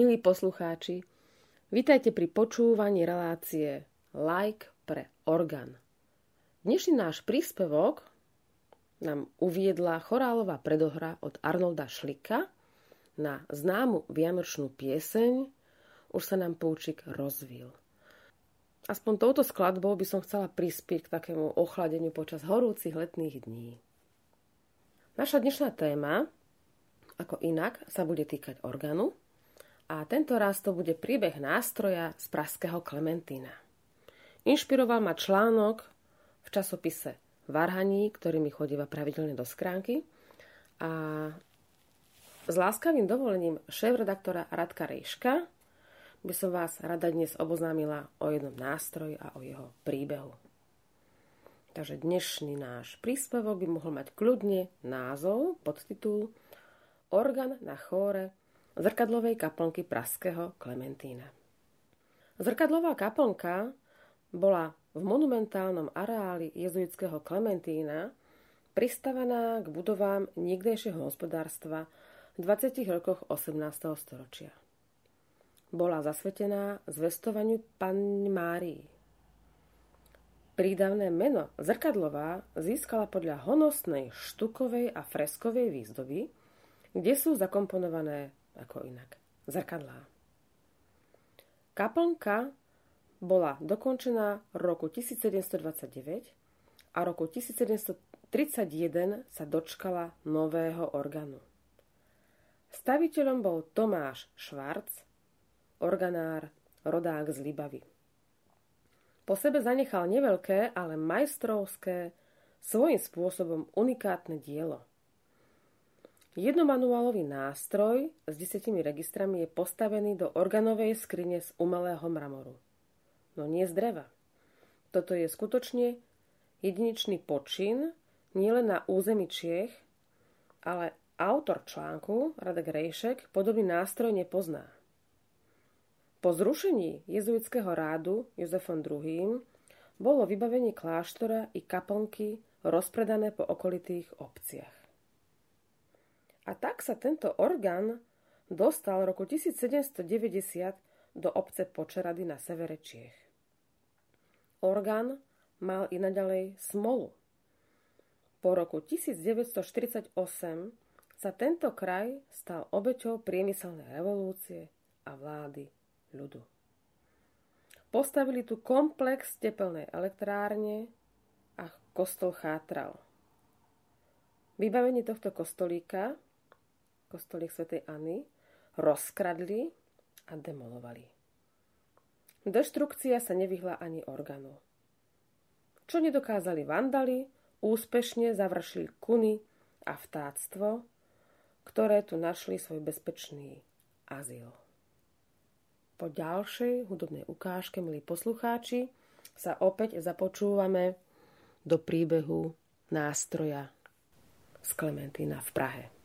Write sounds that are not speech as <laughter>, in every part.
Milí poslucháči, vítajte pri počúvaní relácie Like pre orgán. Dnešný náš príspevok nám uviedla chorálová predohra od Arnolda Šlika na známu vianočnú pieseň Už sa nám poučik rozvíl. Aspoň touto skladbou by som chcela prispieť k takému ochladeniu počas horúcich letných dní. Naša dnešná téma, ako inak, sa bude týkať orgánu a tento raz to bude príbeh nástroja z praského Klementína. Inšpiroval ma článok v časopise Varhaní, ktorý mi chodíva pravidelne do schránky a s láskavým dovolením šéf-redaktora Radka Rejška by som vás rada dnes oboznámila o jednom nástroji a o jeho príbehu. Takže dnešný náš príspevok by mohol mať kľudne názov, podtitul Organ na chóre zrkadlovej kaplnky praského Klementína. Zrkadlová kaplnka bola v monumentálnom areáli jezuitského Klementína pristavaná k budovám niekdejšieho hospodárstva v 20. rokoch 18. storočia bola zasvetená zvestovaniu Panny Márii. Prídavné meno Zrkadlová získala podľa honosnej štukovej a freskovej výzdoby, kde sú zakomponované ako inak zrkadlá. Kaplnka bola dokončená roku 1729 a roku 1731 sa dočkala nového orgánu. Staviteľom bol Tomáš Švarc, organár, rodák z Libavy. Po sebe zanechal neveľké, ale majstrovské, svojím spôsobom unikátne dielo. Jednomanuálový nástroj s desetimi registrami je postavený do organovej skrine z umelého mramoru. No nie z dreva. Toto je skutočne jedinečný počin nielen na území Čiech, ale autor článku, Radek Rejšek, podobný nástroj nepozná. Po zrušení jezuitského rádu Jozefom II. bolo vybavenie kláštora i kaplnky rozpredané po okolitých obciach. A tak sa tento orgán dostal roku 1790 do obce Počerady na severe Čiech. Orgán mal i naďalej smolu. Po roku 1948 sa tento kraj stal obeťou priemyselnej revolúcie a vlády ľudu. Postavili tu komplex tepelnej elektrárne a kostol chátral. Vybavenie tohto kostolíka, kostolík svätej Anny, rozkradli a demolovali. Deštrukcia sa nevyhla ani orgánu. Čo nedokázali vandali, úspešne završili kuny a vtáctvo, ktoré tu našli svoj bezpečný azyl. Po ďalšej hudobnej ukážke, milí poslucháči, sa opäť započúvame do príbehu nástroja z Klementína v Prahe.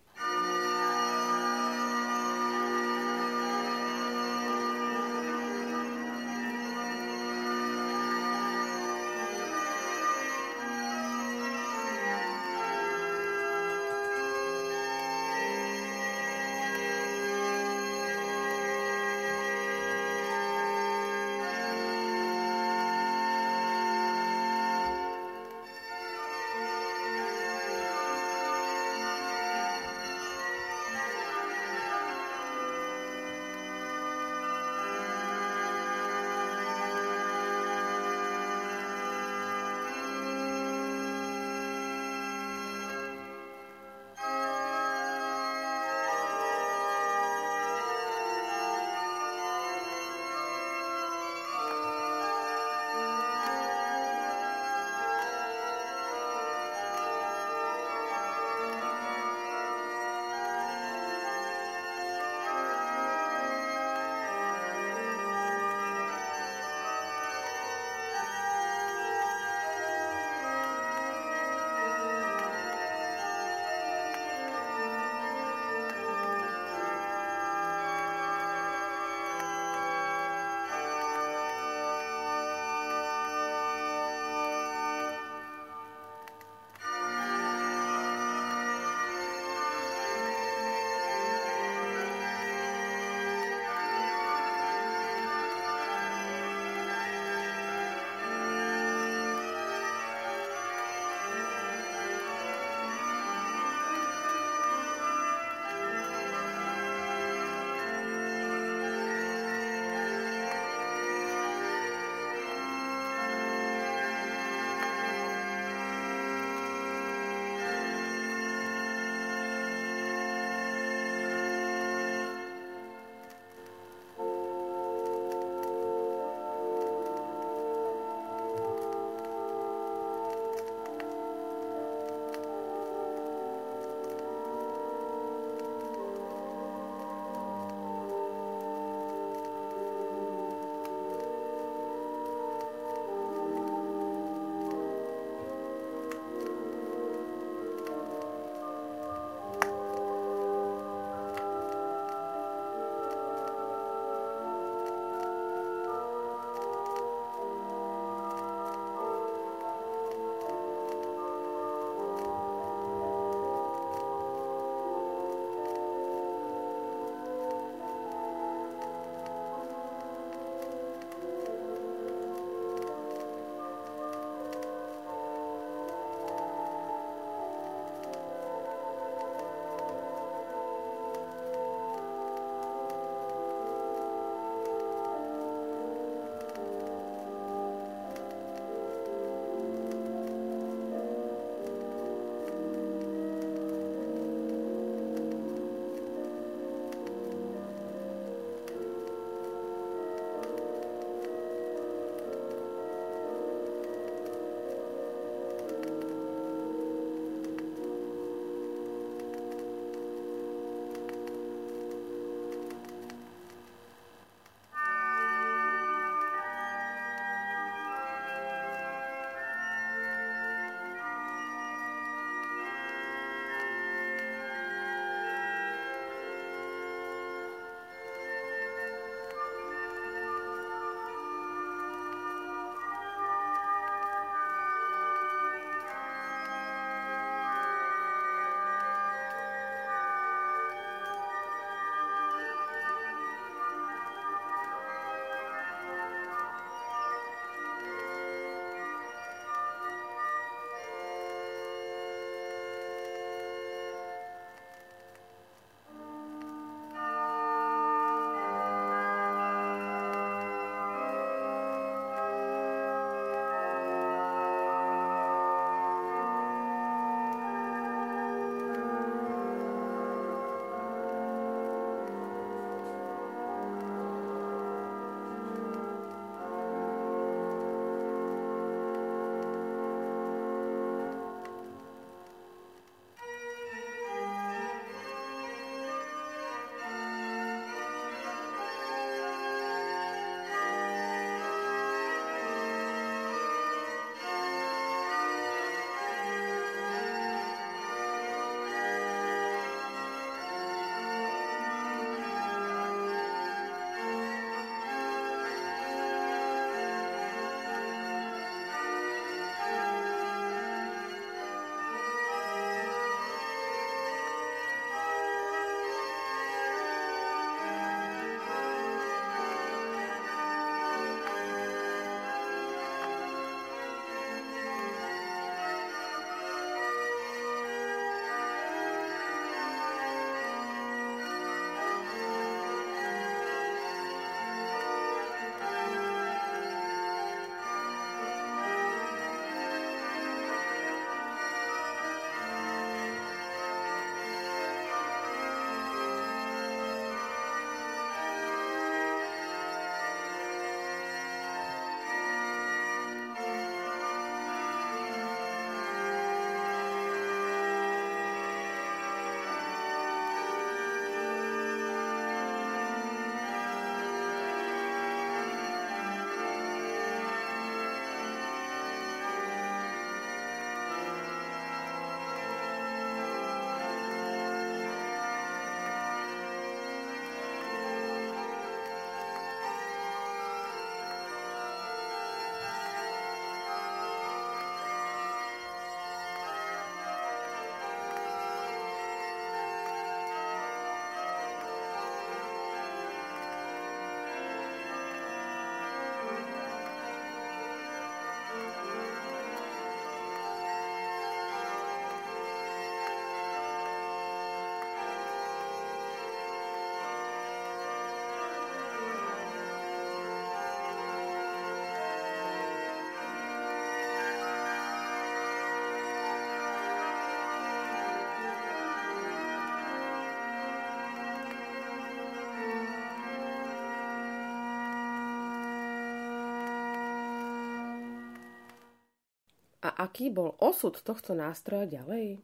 A aký bol osud tohto nástroja ďalej?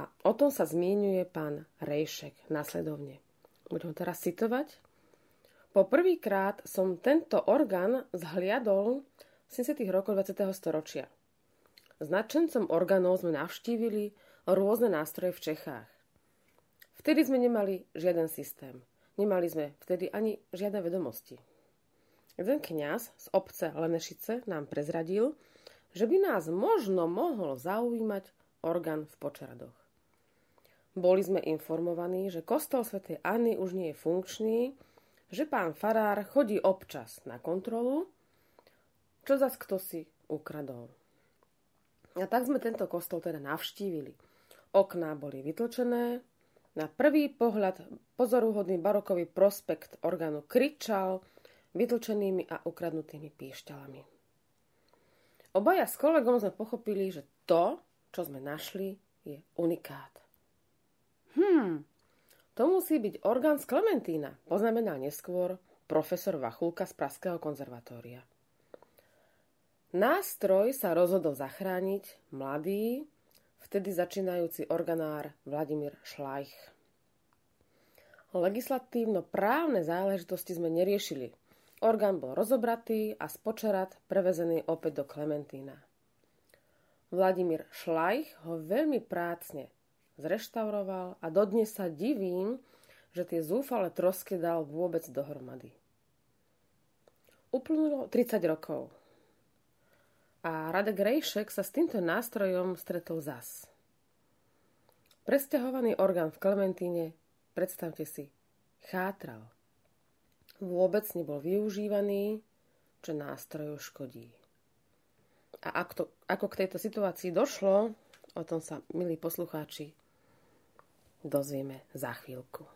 A o tom sa zmienuje pán Rejšek následovne. Budem teraz citovať. Po prvýkrát som tento orgán zhliadol v 70. rokoch 20. storočia. S nadšencom orgánov sme navštívili rôzne nástroje v Čechách. Vtedy sme nemali žiaden systém. Nemali sme vtedy ani žiadne vedomosti. Jeden kňaz z obce Lenešice nám prezradil, že by nás možno mohol zaujímať orgán v Počeradoch. Boli sme informovaní, že kostol svätej Anny už nie je funkčný, že pán farár chodí občas na kontrolu, čo zas kto si ukradol. A tak sme tento kostol teda navštívili. Okná boli vytlčené, na prvý pohľad pozoruhodný barokový prospekt orgánu kričal vytlčenými a ukradnutými píšťalami. Obaja s kolegom sme pochopili, že to, čo sme našli, je unikát. Hmm, to musí byť orgán z Klementína, poznamená neskôr profesor Vachulka z Praského konzervatória. Nástroj sa rozhodol zachrániť mladý, vtedy začínajúci organár Vladimír Šlajch. Legislatívno-právne záležitosti sme neriešili – Orgán bol rozobratý a spočerat prevezený opäť do Klementína. Vladimír Šlajch ho veľmi prácne zreštauroval a dodnes sa divím, že tie zúfale trosky dal vôbec dohromady. Uplynulo 30 rokov a Radek Rejšek sa s týmto nástrojom stretol zas. Presťahovaný orgán v Klementíne, predstavte si, chátral vôbec nebol využívaný, čo nástroju škodí. A ako, to, ako k tejto situácii došlo, o tom sa, milí poslucháči, dozvieme za chvíľku.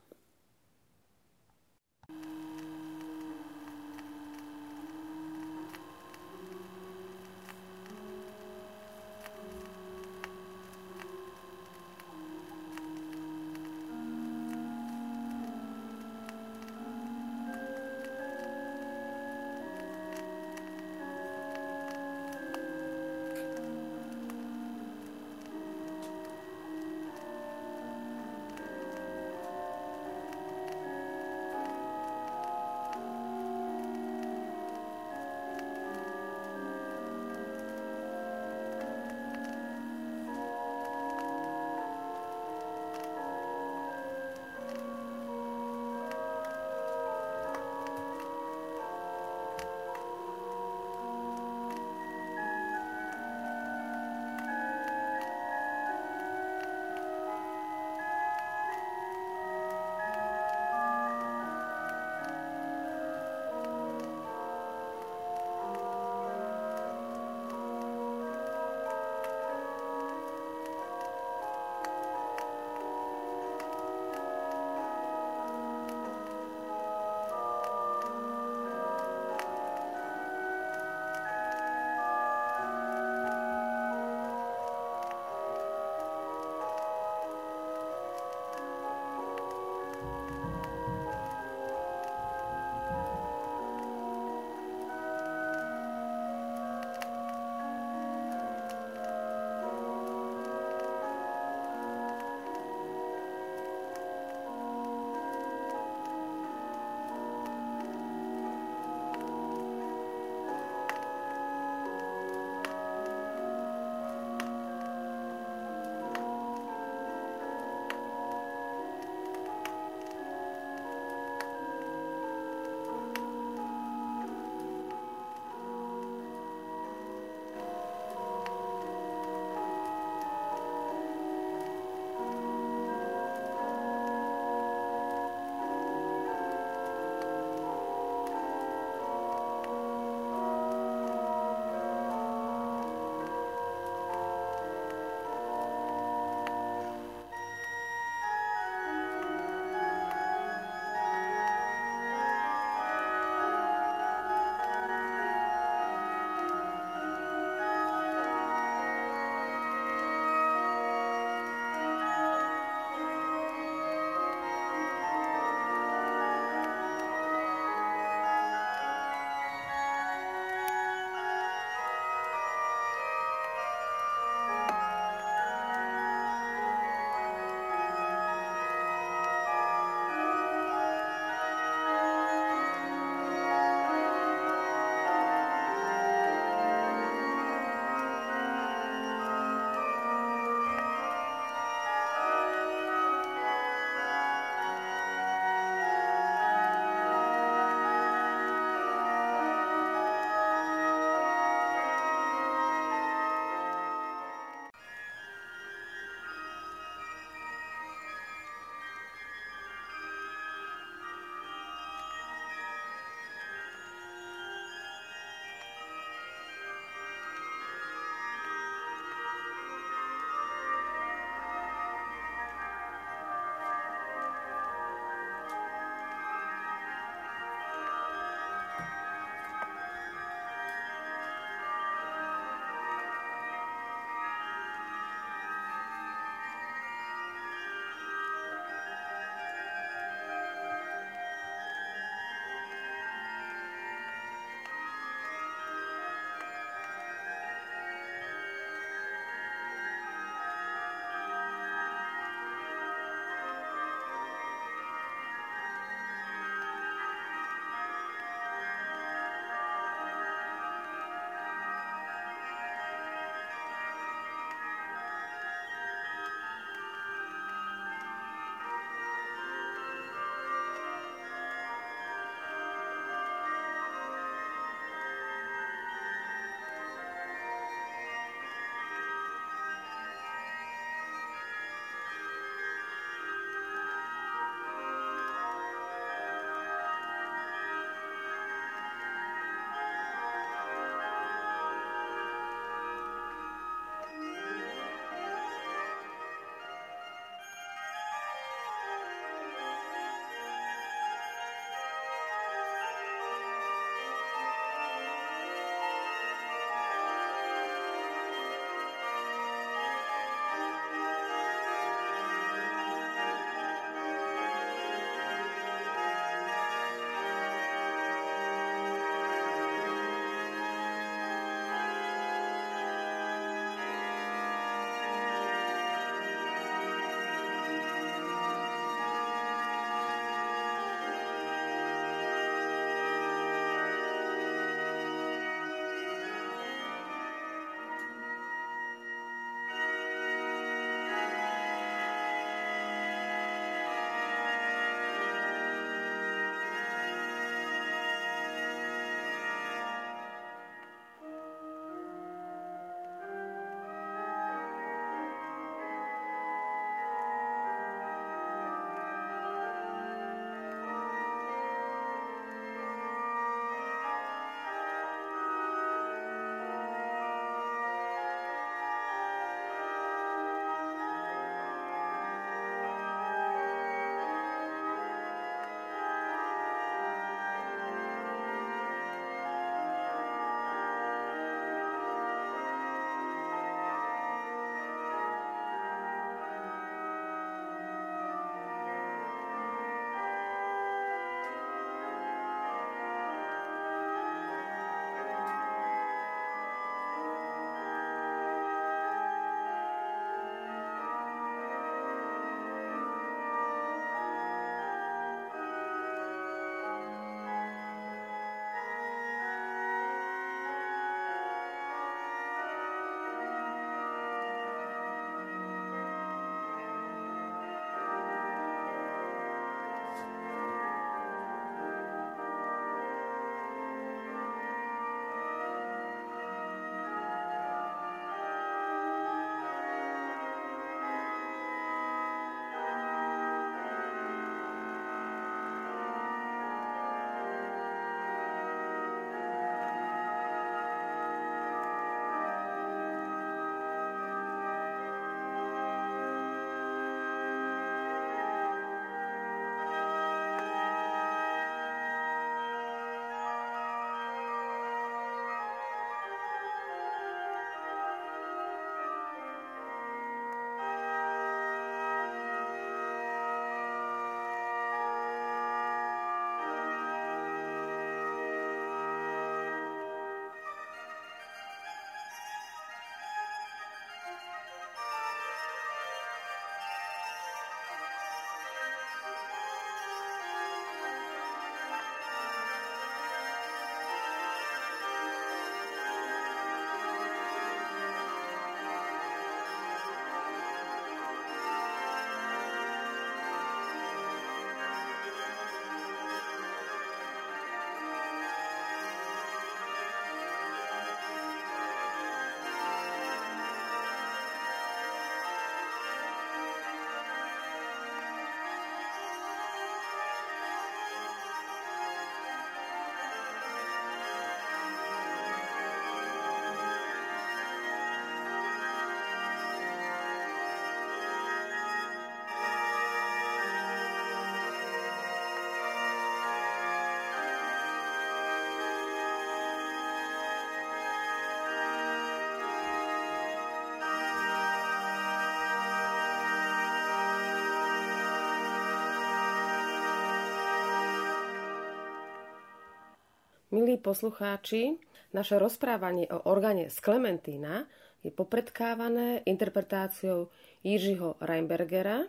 Milí poslucháči, naše rozprávanie o orgáne z Klementína je popredkávané interpretáciou Jiřího Reinbergera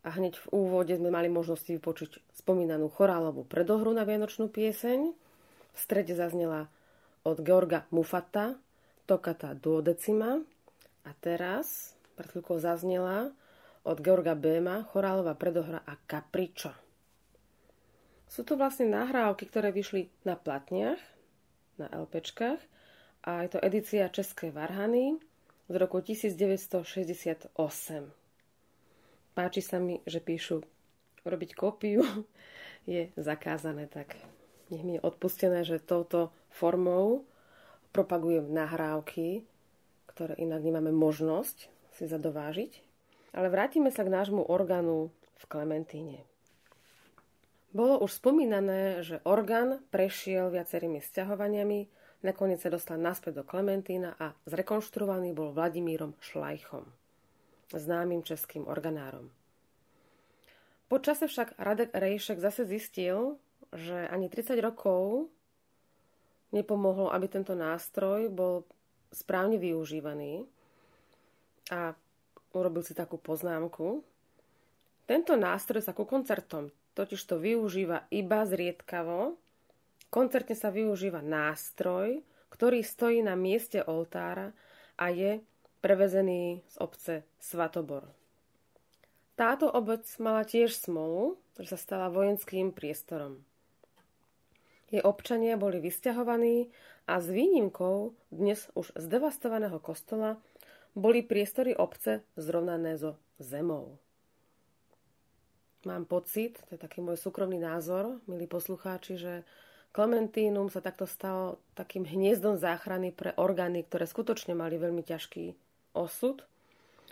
a hneď v úvode sme mali možnosť vypočuť spomínanú chorálovú predohru na Vianočnú pieseň. V strede zaznela od Georga Mufata Tokata Duodecima a teraz pred chvíľkou zaznela od Georga Béma chorálová predohra a Capriccio. Sú to vlastne nahrávky, ktoré vyšli na platniach, na LPčkách a je to edícia České Varhany z roku 1968. Páči sa mi, že píšu robiť kópiu <laughs> je zakázané, tak nech mi je odpustené, že touto formou propagujem nahrávky, ktoré inak nemáme možnosť si zadovážiť. Ale vrátime sa k nášmu orgánu v Klementíne. Bolo už spomínané, že orgán prešiel viacerými sťahovaniami, nakoniec sa dostal naspäť do Klementína a zrekonštruovaný bol Vladimírom Šlajchom, známym českým organárom. Počase však Radek Rejšek zase zistil, že ani 30 rokov nepomohlo, aby tento nástroj bol správne využívaný a urobil si takú poznámku. Tento nástroj sa ku koncertom totiž to využíva iba zriedkavo. Koncertne sa využíva nástroj, ktorý stojí na mieste oltára a je prevezený z obce Svatobor. Táto obec mala tiež smolu, že sa stala vojenským priestorom. Jej občania boli vysťahovaní a s výnimkou dnes už zdevastovaného kostola boli priestory obce zrovnané so zemou. Mám pocit, to je taký môj súkromný názor, milí poslucháči, že Klementínum sa takto stalo takým hniezdom záchrany pre orgány, ktoré skutočne mali veľmi ťažký osud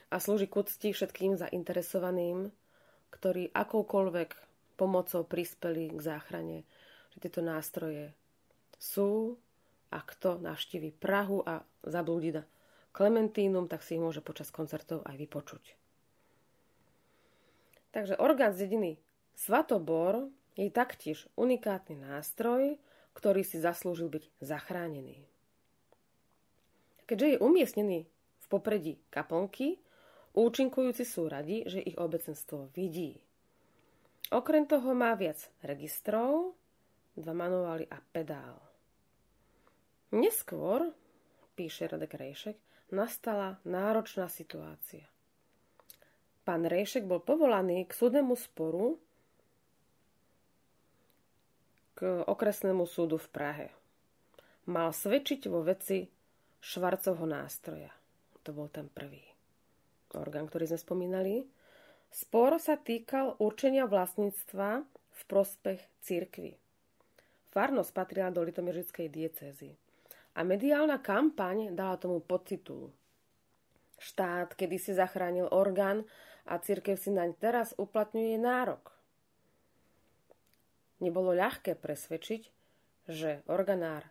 a slúži k úcti všetkým zainteresovaným, ktorí akoukoľvek pomocou prispeli k záchrane, že tieto nástroje sú a kto navštívi Prahu a zablúdi na Klementínum, tak si ich môže počas koncertov aj vypočuť. Takže orgán z dediny Svatobor je taktiež unikátny nástroj, ktorý si zaslúžil byť zachránený. Keďže je umiestnený v popredí kaplnky, účinkujúci sú radi, že ich obecenstvo vidí. Okrem toho má viac registrov, dva manuály a pedál. Neskôr, píše Radek Rejšek, nastala náročná situácia – Pán Rejšek bol povolaný k súdnemu sporu k okresnému súdu v Prahe. Mal svedčiť vo veci Švarcovho nástroja. To bol ten prvý orgán, ktorý sme spomínali. Spor sa týkal určenia vlastníctva v prospech církvy. Farnosť patrila do litomieržickej diecézy. A mediálna kampaň dala tomu podtitul Štát kedy si zachránil orgán a církev si naň teraz uplatňuje nárok. Nebolo ľahké presvedčiť, že organár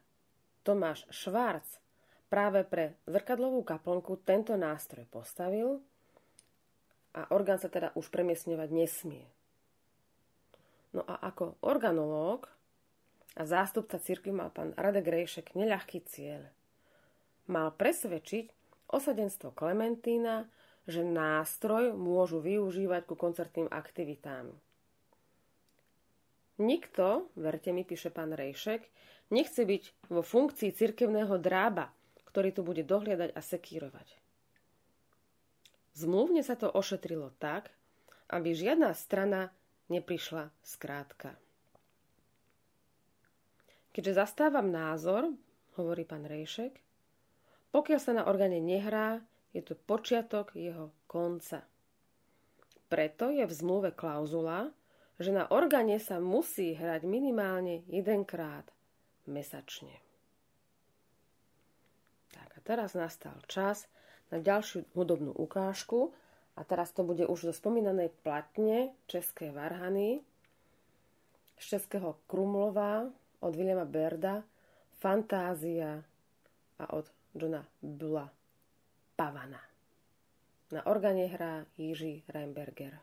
Tomáš Švárc práve pre zrkadlovú kaplnku tento nástroj postavil a orgán sa teda už premiesňovať nesmie. No a ako organológ a zástupca cirkvi mal pán Radek Rejšek neľahký cieľ. Mal presvedčiť osadenstvo Klementína, že nástroj môžu využívať ku koncertným aktivitám. Nikto, verte mi, píše pán Rejšek, nechce byť vo funkcii cirkevného drába, ktorý tu bude dohliadať a sekírovať. Zmluvne sa to ošetrilo tak, aby žiadna strana neprišla skrátka. Keďže zastávam názor, hovorí pán Rejšek, pokiaľ sa na orgáne nehrá, je to počiatok jeho konca. Preto je v zmluve klauzula, že na orgáne sa musí hrať minimálne jedenkrát mesačne. Tak a teraz nastal čas na ďalšiu hudobnú ukážku a teraz to bude už zo spomínanej platne České Varhany z Českého Krumlova od Williama Berda Fantázia a od Johna Bula Pavana. Na organe hrá Jiří Reinberger.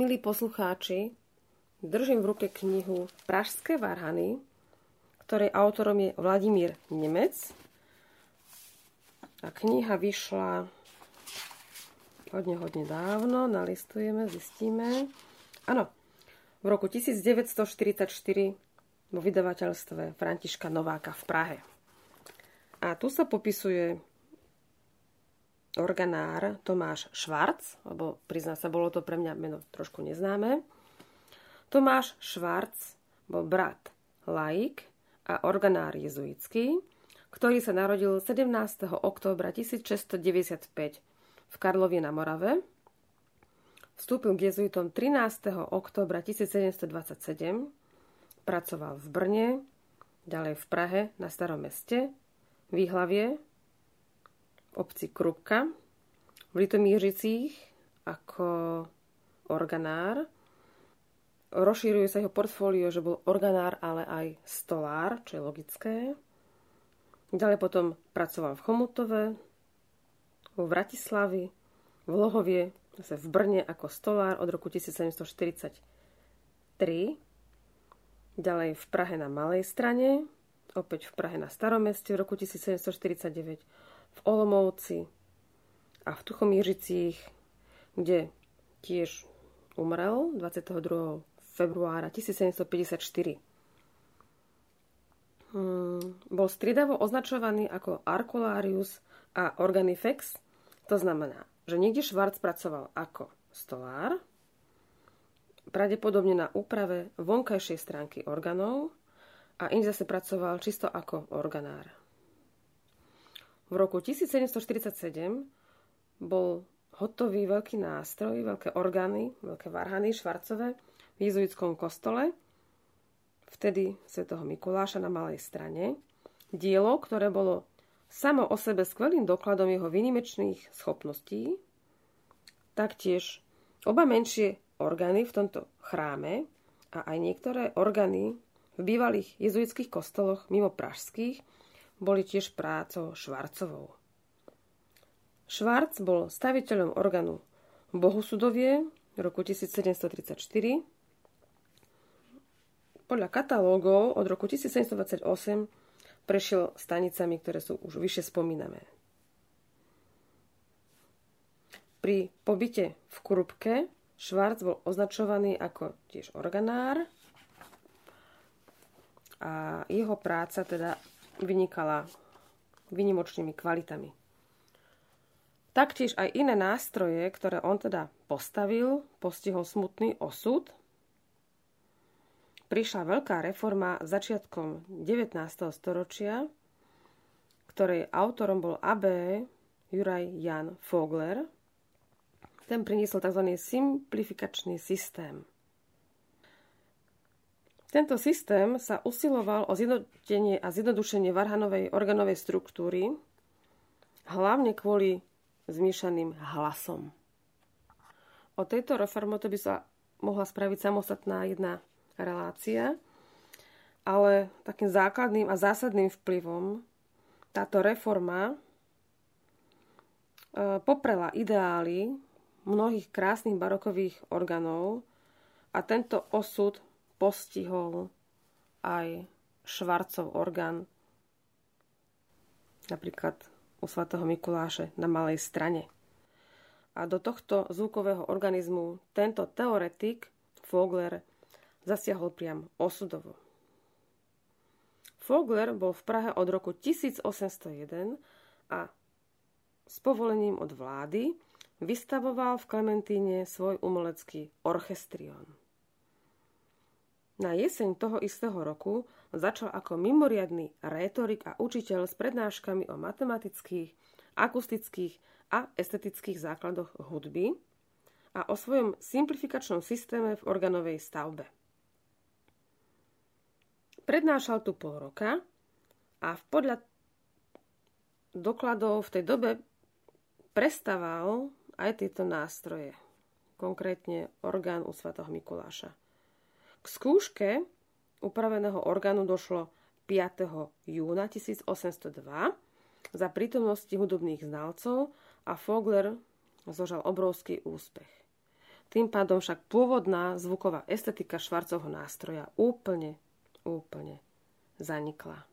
Milí poslucháči, držím v ruke knihu Pražské varhany, ktorej autorom je Vladimír Nemec. A kniha vyšla hodne, hodne dávno, nalistujeme, zistíme. Áno, v roku 1944 vo vydavateľstve Františka Nováka v Prahe. A tu sa popisuje organár Tomáš Švarc, lebo prizná sa, bolo to pre mňa meno trošku neznáme. Tomáš Švarc bol brat laik a organár jezuitský, ktorý sa narodil 17. októbra 1695 v Karlovie na Morave. Vstúpil k jezuitom 13. októbra 1727, pracoval v Brne, ďalej v Prahe na Starom meste, Výhlavie, obci Krupka, v Litomířicích ako organár, rozšíruje sa jeho portfólio, že bol organár, ale aj stolár, čo je logické. Ďalej potom pracoval v Chomutove, vo Vratislavi, v Lohovie, zase v Brne ako stolár od roku 1743. Ďalej v Prahe na Malej strane, opäť v Prahe na Staromeste v roku 1749, v Olomouci a v Tuchomířicích, kde tiež umrel 22 februára 1754. Hmm, bol stridavo označovaný ako Arcularius a Organifex, to znamená, že niekde Švarc pracoval ako stolár, pravdepodobne na úprave vonkajšej stránky orgánov a inde zase pracoval čisto ako organár. V roku 1747 bol hotový veľký nástroj, veľké orgány, veľké varhany švarcové, v jezuitskom kostole, vtedy svätého Mikuláša na malej strane, dielo, ktoré bolo samo o sebe skvelým dokladom jeho výnimečných schopností, taktiež oba menšie orgány v tomto chráme a aj niektoré orgány v bývalých jezuitských kostoloch mimo pražských boli tiež prácou Švarcovou. Švarc bol staviteľom orgánu Bohusudovie v roku 1734 podľa katalógov od roku 1728 prešiel stanicami, ktoré sú už vyššie spomínané. Pri pobyte v Krupke Švarc bol označovaný ako tiež organár a jeho práca teda vynikala vynimočnými kvalitami. Taktiež aj iné nástroje, ktoré on teda postavil, postihol smutný osud – prišla veľká reforma začiatkom 19. storočia, ktorej autorom bol AB Juraj Jan Fogler. Ten priniesol tzv. simplifikačný systém. Tento systém sa usiloval o zjednotenie a zjednodušenie varhanovej organovej štruktúry, hlavne kvôli zmiešaným hlasom. O tejto reforme by sa mohla spraviť samostatná jedna relácia, ale takým základným a zásadným vplyvom táto reforma e, poprela ideály mnohých krásnych barokových orgánov a tento osud postihol aj Švarcov orgán, napríklad u svatého Mikuláše na malej strane. A do tohto zvukového organizmu tento teoretik Vogler zasiahol priam osudovo. Fogler bol v Prahe od roku 1801 a s povolením od vlády vystavoval v Klementíne svoj umelecký orchestrion. Na jeseň toho istého roku začal ako mimoriadný rétorik a učiteľ s prednáškami o matematických, akustických a estetických základoch hudby a o svojom simplifikačnom systéme v organovej stavbe. Prednášal tu pol roka a podľa dokladov v tej dobe prestával aj tieto nástroje, konkrétne orgán u svatého Mikuláša. K skúške upraveného orgánu došlo 5. júna 1802 za prítomnosti hudobných znalcov a Fogler zožal obrovský úspech. Tým pádom však pôvodná zvuková estetika švarcovho nástroja úplne, úplne zanikla.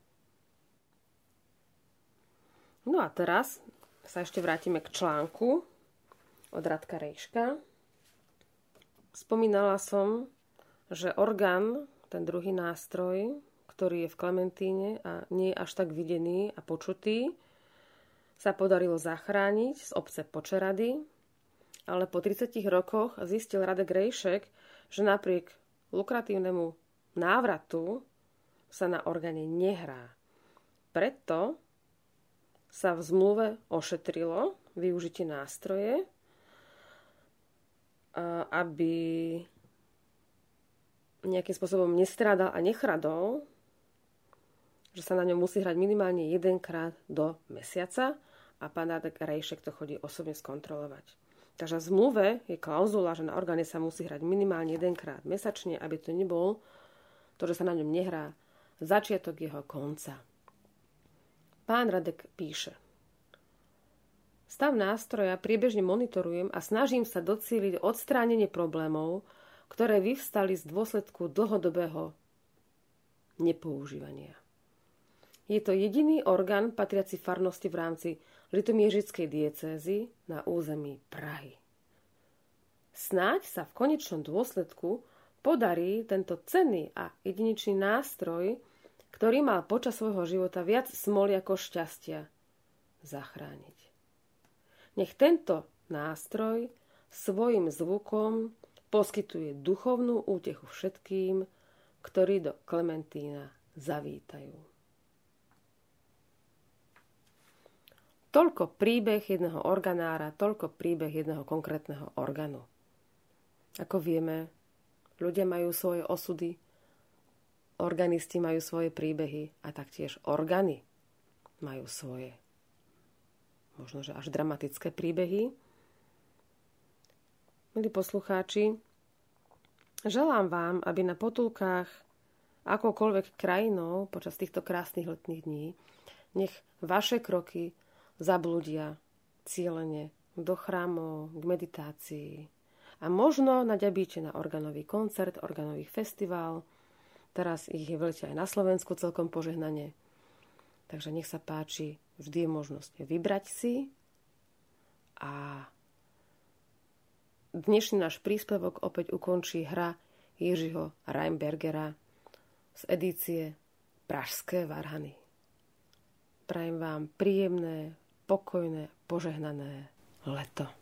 No a teraz sa ešte vrátime k článku od Radka Rejška. Spomínala som, že orgán, ten druhý nástroj, ktorý je v Klementíne a nie je až tak videný a počutý, sa podarilo zachrániť z obce Počerady, ale po 30 rokoch zistil Radek Rejšek, že napriek lukratívnemu návratu sa na orgáne nehrá. Preto sa v zmluve ošetrilo využitie nástroje, aby nejakým spôsobom nestrádal a nechradol, že sa na ňom musí hrať minimálne jedenkrát do mesiaca a pán Radek Rejšek to chodí osobne skontrolovať. Takže v zmluve je klauzula, že na orgáne sa musí hrať minimálne jedenkrát mesačne, aby to nebol to, že sa na ňom nehrá, začiatok jeho konca. Pán Radek píše. Stav nástroja priebežne monitorujem a snažím sa docíliť odstránenie problémov, ktoré vyvstali z dôsledku dlhodobého nepoužívania. Je to jediný orgán patriaci farnosti v rámci litomiežickej diecézy na území Prahy. Snáď sa v konečnom dôsledku podarí tento cenný a jedinečný nástroj, ktorý mal počas svojho života viac smoly ako šťastia, zachrániť. Nech tento nástroj svojim zvukom poskytuje duchovnú útechu všetkým, ktorí do Klementína zavítajú. Toľko príbeh jedného organára, toľko príbeh jedného konkrétneho orgánu. Ako vieme, ľudia majú svoje osudy, organisti majú svoje príbehy a taktiež orgány majú svoje možno, že až dramatické príbehy. Milí poslucháči, želám vám, aby na potulkách akokoľvek krajinou počas týchto krásnych letných dní nech vaše kroky zablúdia cieľene do chrámov, k meditácii. A možno naďabíte na organový koncert, organový festival. Teraz ich je veľte aj na Slovensku celkom požehnanie. Takže nech sa páči, vždy je možnosť vybrať si a dnešný náš príspevok opäť ukončí hra Jiřího Reinbergera z edície Pražské varhany. Prajem vám príjemné, pokojné, požehnané leto.